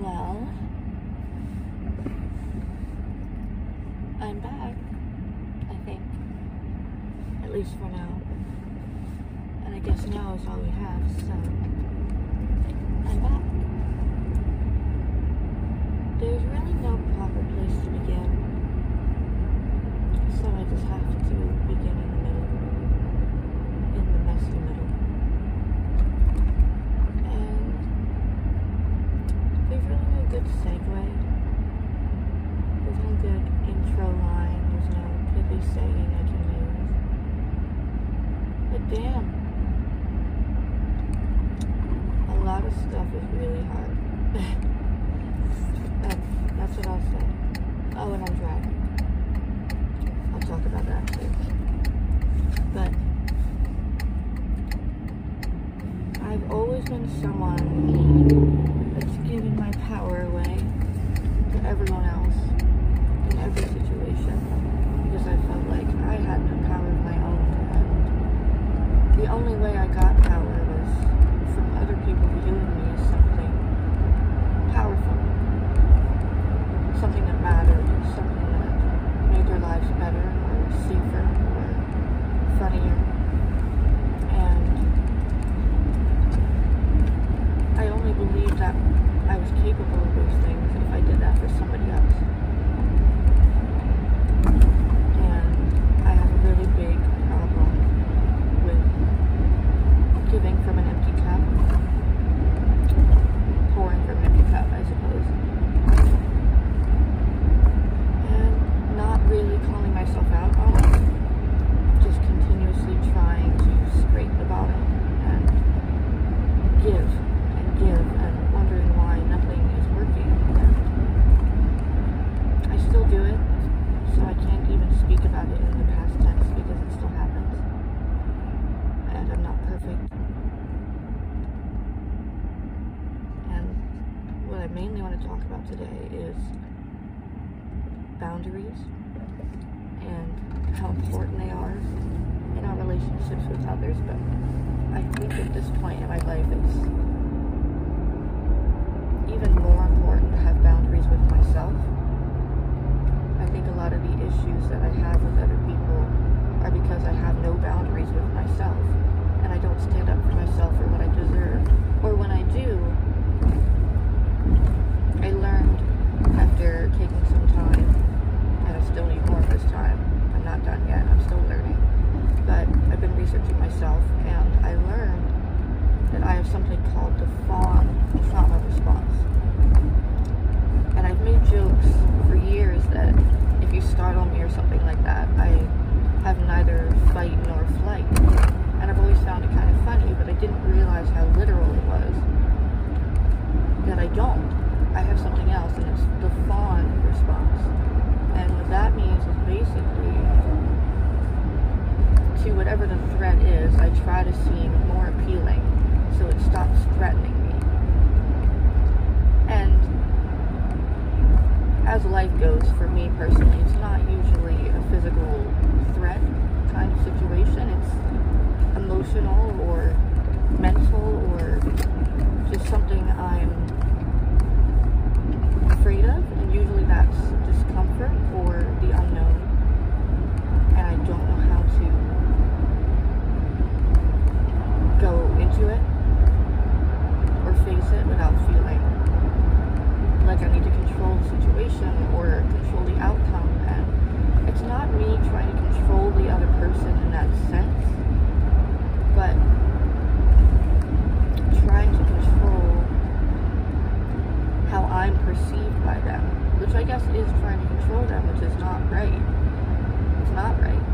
Well, I'm back, I think. At least for now. And I guess now is all we have, so I'm back. There's really no proper place to begin. So I just have to begin in the middle. In the messy middle. And there's really no good segue. There's no good intro line. There's no pithy saying I can use. But damn. A lot of stuff is really hard. that's, that's what I'll say. Oh, and I'm driving. I'll talk about that too. But I've always been someone that's given my power away to everyone else in every situation because I felt like I had no power of my own. And the only way I got power was from other people viewing me as something powerful, something that mattered, something that made their lives better or safer or funnier. And I only believed that I was capable of those things if I did that for somebody else. And I have a really big problem with giving from an empty cup. Pouring from an empty cup, I suppose. And not really calling myself out on it. Just continuously trying to scrape the bottom and give and give and wondering why nothing is working. And I still do it, so I can't even speak about it in the past tense because it still happens. And I'm not perfect. And what I mainly want to talk about today is boundaries and how important they are in our relationships with others. But I think at this point in my life, it's even more important to have boundaries with myself. I think a lot of the issues that I have with other people are because I have no boundaries with myself. I don't stand up for myself or what I deserve. Or when I do, I learned after taking some time, and I still need more of this time. I'm not done yet, I'm still learning. But I've been researching myself, and I learned that I have something called the fawn trauma response. And I've made jokes for years that if you startle me or something like that, I have neither fight nor flight. And I've always found it kind of funny, but I didn't realize how literal it was. That I don't. I have something else, and it's the fawn response. And what that means is basically to whatever the threat is, I try to seem more appealing so it stops threatening me. And as life goes, for me personally, it's not usually a physical threat kind of situation. It's emotional or mental or just something I'm afraid of. And usually that's discomfort or the unknown. And I don't know how to go into it or face it without feeling like I need to control the situation or control the outcome. And it's not me trying to control the other person in that sense, but trying to control how I'm perceived by them, which I guess is trying to control them, which is not right. It's not right.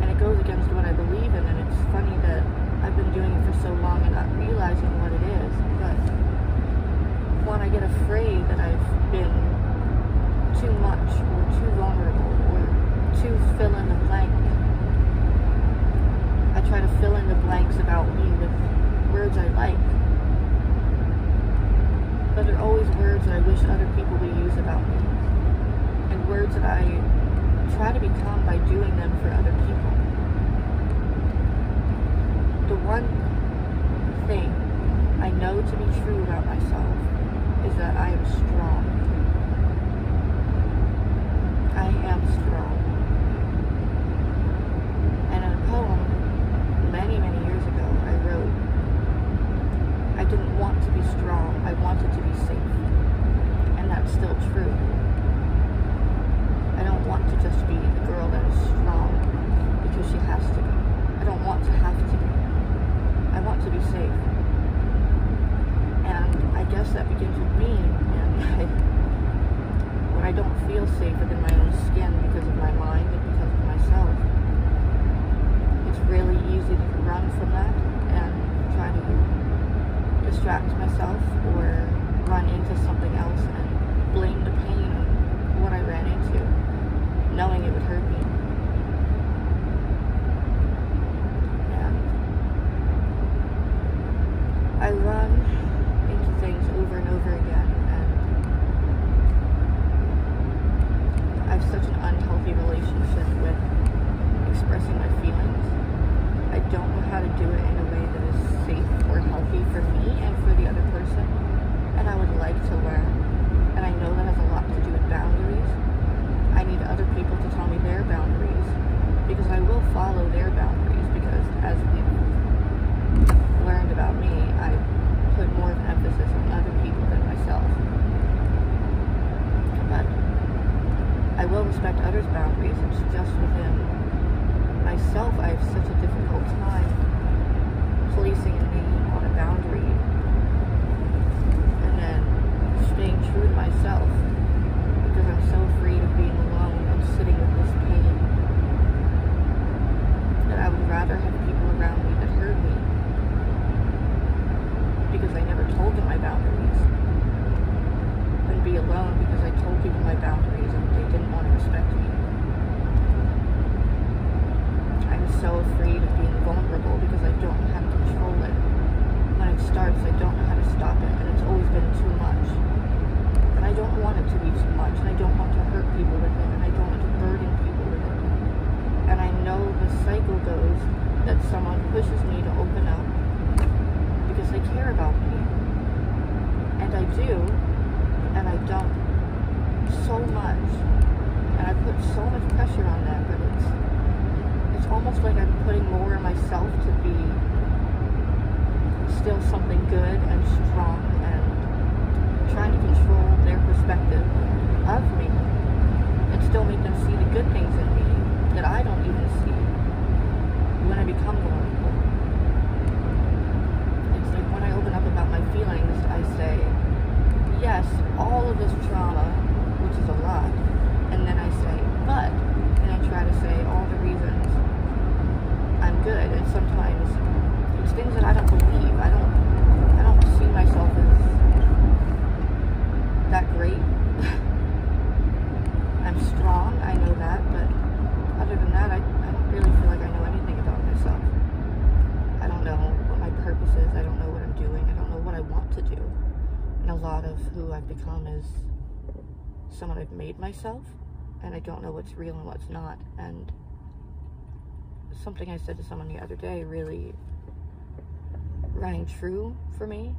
And it goes against what I believe in, and it's funny that I've been doing it for so long and not realizing what it is, but when I get afraid that I've been too much or too vulnerable or too fill in the blank, I try to fill in the blanks about me with words I like. But they're always words that I wish other people would use about me. And words that I try to become by doing them for other people. The one thing I know to be true about myself is that I am strong. I am strong. And in a poem, many, many years ago, I wrote, I didn't want to be strong, I wanted to be safe. And that's still true. I don't want to just be the girl that is strong because she has to be. I don't want to have to be. I want to be safe. And I guess that begins with me. And I, when I don't feel safe within my own skin because of my mind and because of myself, it's really easy to run from that and try to distract myself or run into something else and blame the pain of what I ran into, knowing it would hurt me. And I run into things over and over again, and I have such an unhealthy relationship with expressing my feelings. I don't know how to do it in a way that is safe or healthy for me and for the other person, and I would like to learn. And I know that has a lot to do with boundaries. I need other people to tell me their boundaries because I will follow their boundaries because as we've learned about me, I put more of an emphasis on other people than myself. But I will respect others' boundaries. It's just within myself I have such a difficult time placing a name on a boundary and then staying true to myself because I'm so afraid of being alone and sitting with this pain that I would rather have people around me that hurt me because I never told them my boundaries than be alone because I told people my boundaries and they didn't want to respect me. I'm so afraid of being vulnerable because I don't know how to control it. When it starts, I don't know how to stop it, and it's always been too much. And I don't want it to be too much, and I don't want to hurt people with it, and I don't want to burden people with it. And I know the cycle goes that someone pushes me to open up because they care about me. And I do, I don't so much. And I put so much pressure on that, but it's it's almost like I'm putting more of myself to be still something good and strong and trying to control their perspective of me and still make them see the good things in me that I don't even see when I become vulnerable. It's like when I open up about my feelings, I say, yes, all of this trauma, which is a lot, and then I say, but, and I try to say all the reasons I'm good, and sometimes it's things that I don't believe. I don't, I don't see myself as that great. I'm strong, I know that, but other than that, I, I don't really feel like I know anything about myself. I don't know what my purpose is. I don't know what I'm doing. I don't know what I want to do. And a lot of who I've become is someone I've made myself, and I don't know what's real and what's not. And something I said to someone the other day really rang true for me,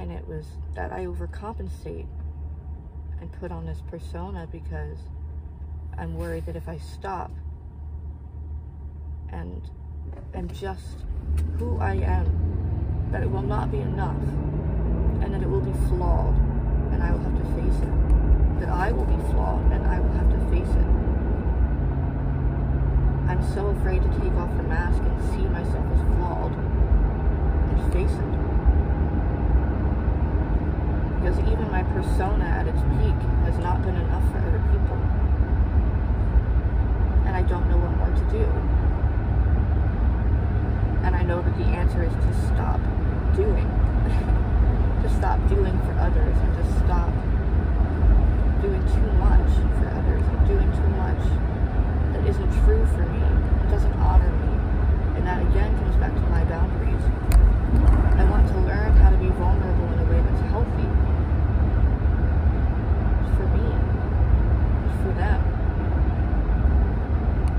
and it was that I overcompensate and put on this persona because I'm worried that if I stop and am just who I am, that it will not be enough and that it will be flawed and I will have to face it. That I will be flawed and I will have to face it. I'm so afraid to take off the mask and see myself as flawed and face it. Because even my persona at its peak has not been enough for other people. Don't know what more to do. And I know that the answer is to stop doing. to stop doing for others and to stop doing too much for others and doing too much that isn't true for me. It doesn't honor me. And that again comes back to my boundaries. I want to learn how to be vulnerable in a way that's healthy. For me. For them.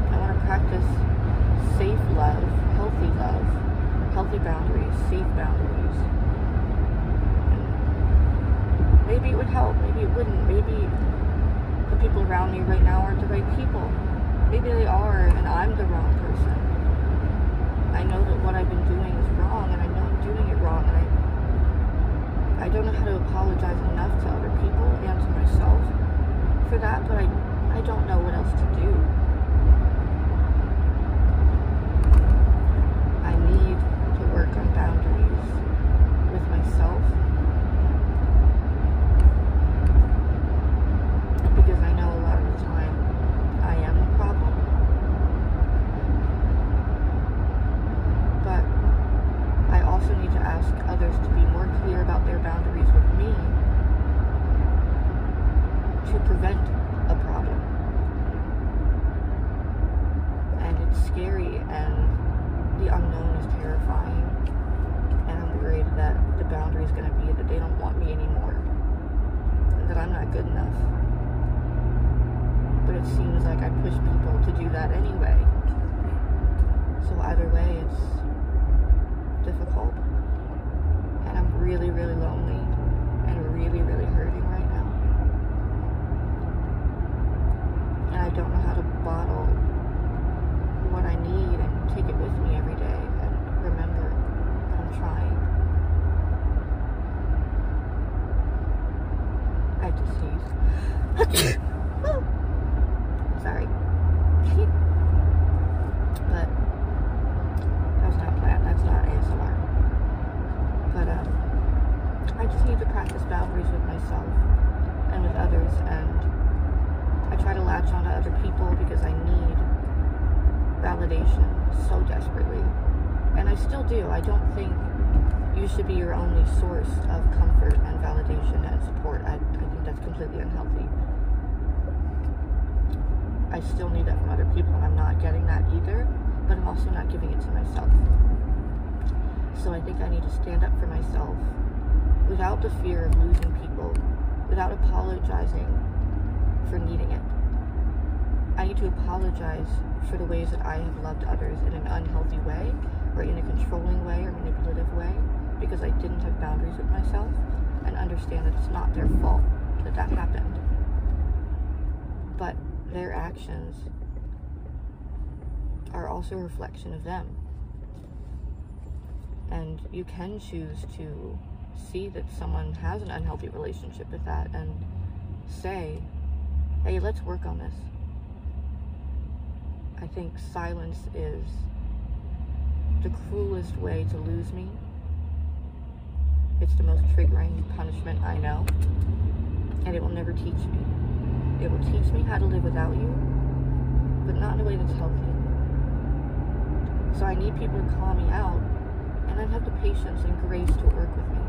I want to practice safe love, healthy love, healthy boundaries, safe boundaries. And help. Maybe it wouldn't. Maybe the people around me right now aren't the right people. Maybe they are, and I'm the wrong person. I know that what I've been doing is wrong, and I know I'm doing it wrong, and I, I don't know how to apologize enough to other people and to myself for that, but I, I don't know what else to do. I need to work on boundaries with myself because I know a lot of the time I am the problem. But I also need to ask others to be more clear about their boundaries with me to prevent a problem. And it's scary and the unknown is terrifying. And I'm worried that the boundary is going to be that they don't want me anymore. And that I'm not good enough. But it seems like I push people to do that anyway. So either way, it's difficult. And I'm really, really lonely and really, really hurting right now. And I don't know how to bottle what I need and take it with me every day and remember that I'm trying. I just sneezed. Sorry. but that was not planned. That's not ASMR. But um, I just need to practice boundaries with myself and with others, and I try to latch on to other people because I need validation so desperately, and I still do. I don't think you should be your only source of comfort and validation and support. I, I think that's completely unhealthy. I still need that from other people, and I'm not getting that either, but I'm also not giving it to myself. So I think I need to stand up for myself without the fear of losing people, without apologizing for needing it. I need to apologize for the ways that I have loved others in an unhealthy way, or in a controlling way, or manipulative way, because I didn't have boundaries with myself, and understand that it's not their fault that that happened. But their actions are also a reflection of them. And you can choose to see that someone has an unhealthy relationship with that and say, hey, let's work on this. I think silence is the cruelest way to lose me. It's the most triggering punishment I know. And it will never teach me. It will teach me how to live without you, but not in a way that's healthy. So I need people to call me out and then have the patience and grace to work with me.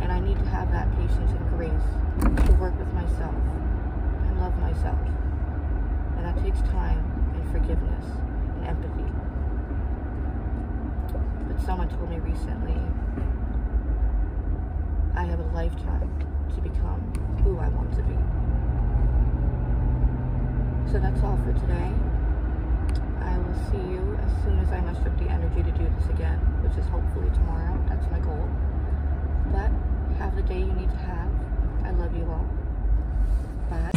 And I need to have that patience and grace to work with myself and love myself. That takes time and forgiveness and empathy. But someone told me recently, I have a lifetime to become who I want to be. So that's all for today. I will see you as soon as I muster up the energy to do this again, which is hopefully tomorrow. That's my goal. But have the day you need to have. I love you all. Bye.